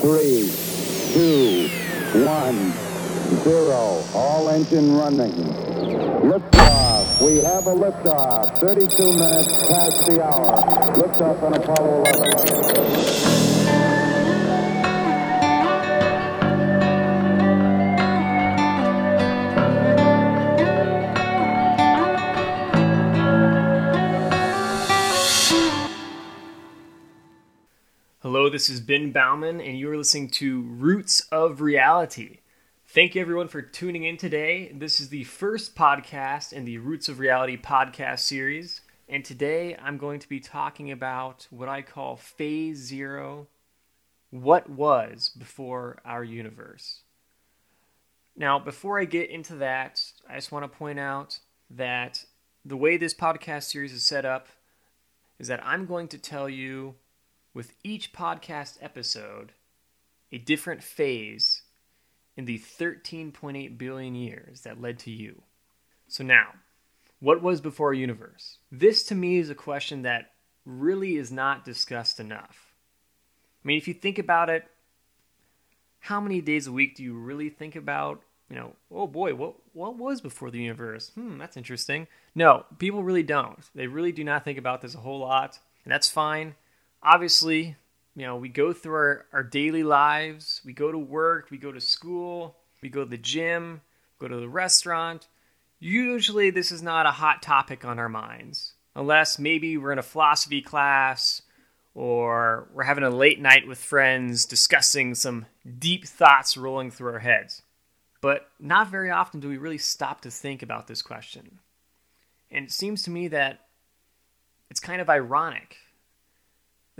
three, two, one, zero. All engine running. Liftoff. We have a liftoff. 32 minutes past the hour. Liftoff on Apollo 11. This is Ben Bauman, and you're listening to Roots of Reality. Thank you, everyone, for tuning in today. This is the first podcast in the Roots of Reality podcast series, and today I'm going to be talking about what I call Phase Zero what was before our universe. Now, before I get into that, I just want to point out that the way this podcast series is set up is that I'm going to tell you with each podcast episode a different phase in the 13.8 billion years that led to you. So, now, what was before our universe? This to me is a question that really is not discussed enough. I mean, if you think about it, how many days a week do you really think about, you know, oh boy, what what was before the universe? Hmm, that's interesting. No, people really don't. They really do not think about this a whole lot, and that's fine obviously, you know, we go through our, our daily lives, we go to work, we go to school, we go to the gym, go to the restaurant. Usually, this is not a hot topic on our minds, unless maybe we're in a philosophy class or we're having a late night with friends discussing some deep thoughts rolling through our heads. But not very often do we really stop to think about this question. And it seems to me that it's kind of ironic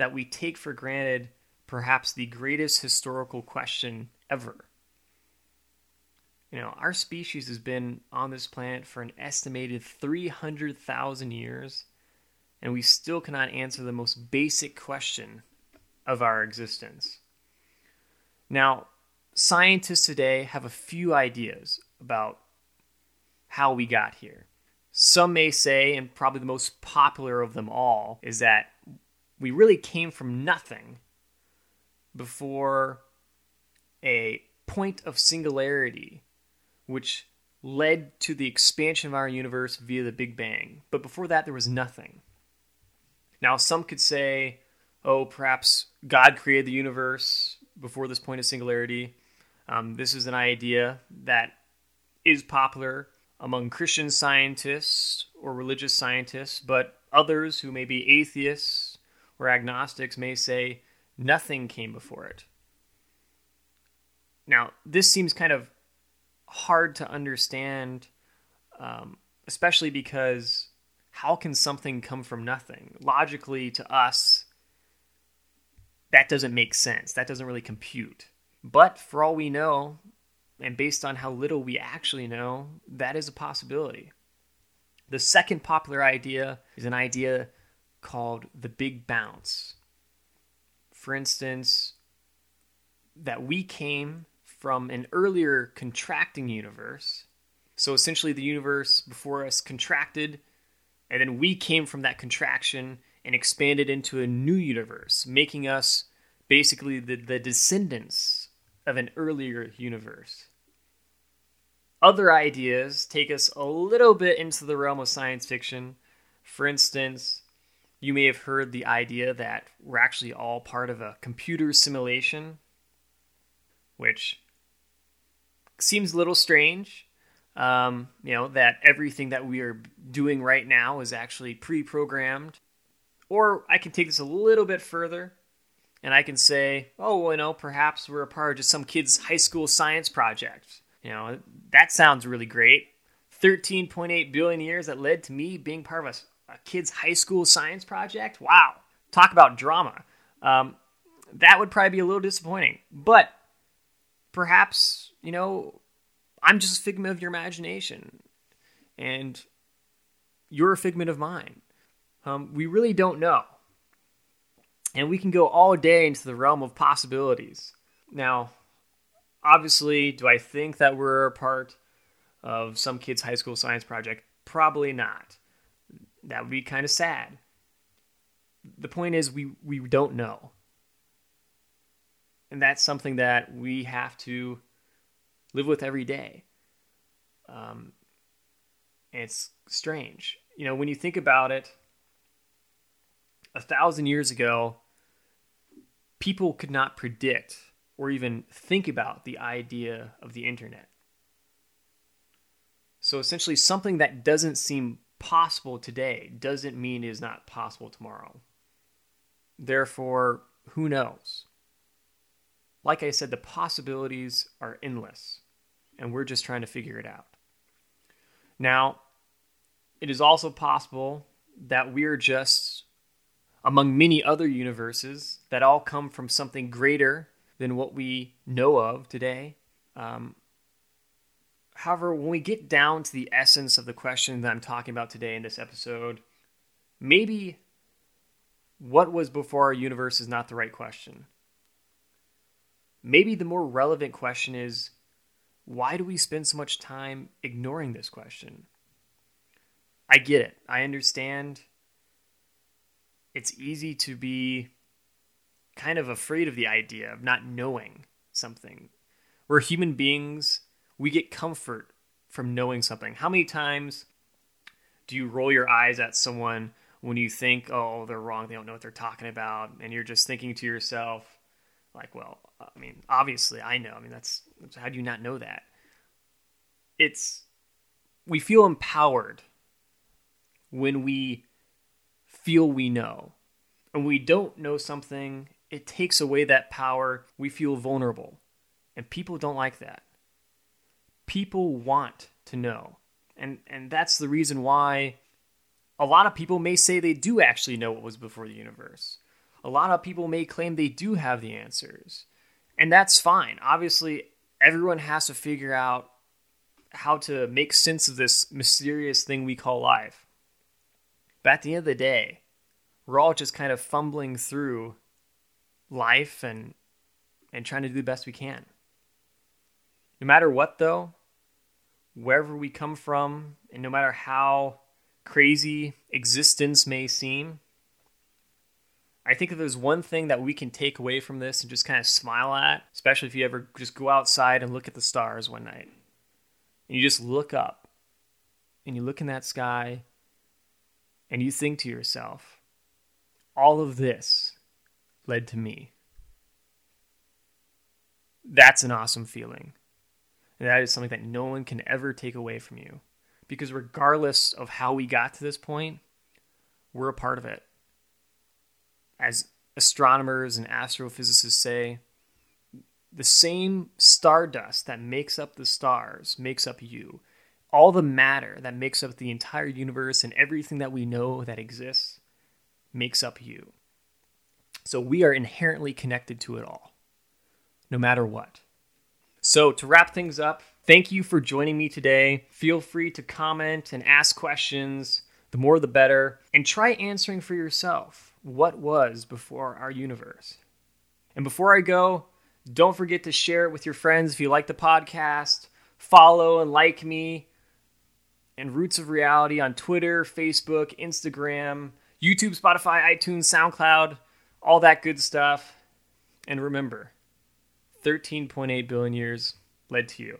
that we take for granted perhaps the greatest historical question ever. You know, our species has been on this planet for an estimated 300,000 years, and we still cannot answer the most basic question of our existence. Now, scientists today have a few ideas about how we got here. Some may say, and probably the most popular of them all, is that we really came from nothing before a point of singularity, which led to the expansion of our universe via the Big Bang. But before that, there was nothing. Now, some could say, oh, perhaps God created the universe before this point of singularity. Um, this is an idea that is popular among Christian scientists or religious scientists, but others who may be atheists where agnostics may say nothing came before it. Now, this seems kind of hard to understand, um, especially because how can something come from nothing? Logically, to us, that doesn't make sense. That doesn't really compute. But for all we know, and based on how little we actually know, that is a possibility. The second popular idea is an idea called the Big Bounce. For instance, that we came from an earlier contracting universe. So essentially, the universe before us contracted, and then we came from that contraction and expanded into a new universe, making us basically the, the descendants of an earlier universe. Other ideas take us a little bit into the realm of science fiction. For instance, you may have heard the idea that we're actually all part of a computer simulation, which seems a little strange. Um, you know, that everything that we are doing right now is actually pre programmed. Or I can take this a little bit further and I can say, oh, well, you know, perhaps we're a part of just some kid's high school science project. You know, that sounds really great. 13.8 billion years that led to me being part of a a kid's high school science project. Wow, talk about drama. Um, that would probably be a little disappointing, but perhaps you know I'm just a figment of your imagination, and you're a figment of mine. Um, we really don't know, and we can go all day into the realm of possibilities. Now, obviously, do I think that we're a part of some kid's high school science project? Probably not. That would be kind of sad. The point is, we, we don't know. And that's something that we have to live with every day. Um, it's strange. You know, when you think about it, a thousand years ago, people could not predict or even think about the idea of the internet. So essentially, something that doesn't seem possible today doesn't mean it is not possible tomorrow. Therefore, who knows? Like I said, the possibilities are endless, and we're just trying to figure it out. Now, it is also possible that we're just among many other universes that all come from something greater than what we know of today. Um, however, when we get down to the essence of the question that I'm talking about today in this episode, maybe what was before our universe is not the right question. Maybe the more relevant question is why do we spend so much time ignoring this question? I get it. I understand it's easy to be kind of afraid of the idea of not knowing something. We're human beings, we get comfort from knowing something. How many times do you roll your eyes at someone when you think, oh, they're wrong, they don't know what they're talking about, and you're just thinking to yourself, like, well, I mean, obviously I know. I mean, that's how do you not know that? It's we feel empowered when we feel we know. And we don't know something, it takes away that power. We feel vulnerable. And people don't like that. People want to know. And and that's the reason why a lot of people may say they do actually know what was before the universe. A lot of people may claim they do have the answers. And that's fine. Obviously, everyone has to figure out how to make sense of this mysterious thing we call life. But at the end of the day, we're all just kind of fumbling through life and and trying to do the best we can. No matter what though, wherever we come from, and no matter how crazy existence may seem, I think if there's one thing that we can take away from this and just kind of smile at, especially if you ever just go outside and look at the stars one night, and you just look up and you look in that sky and you think to yourself, all of this led to me. That's an awesome feeling. And that is something that no one can ever take away from you. Because regardless of how we got to this point, we're a part of it. As astronomers and astrophysicists say, the same stardust that makes up the stars makes up you all the matter that makes up the entire universe and everything that we know that exists makes up you. So we are inherently connected to it all, no matter what. So to wrap things up, thank you for joining me today. Feel free to comment and ask questions. The more the better. And try answering for yourself what was before our universe. And before I go, don't forget to share it with your friends if you like the podcast. Follow and like me and Roots of Reality on Twitter, Facebook, Instagram, YouTube, Spotify, iTunes, SoundCloud, all that good stuff. And remember, 13.8 billion years led to you.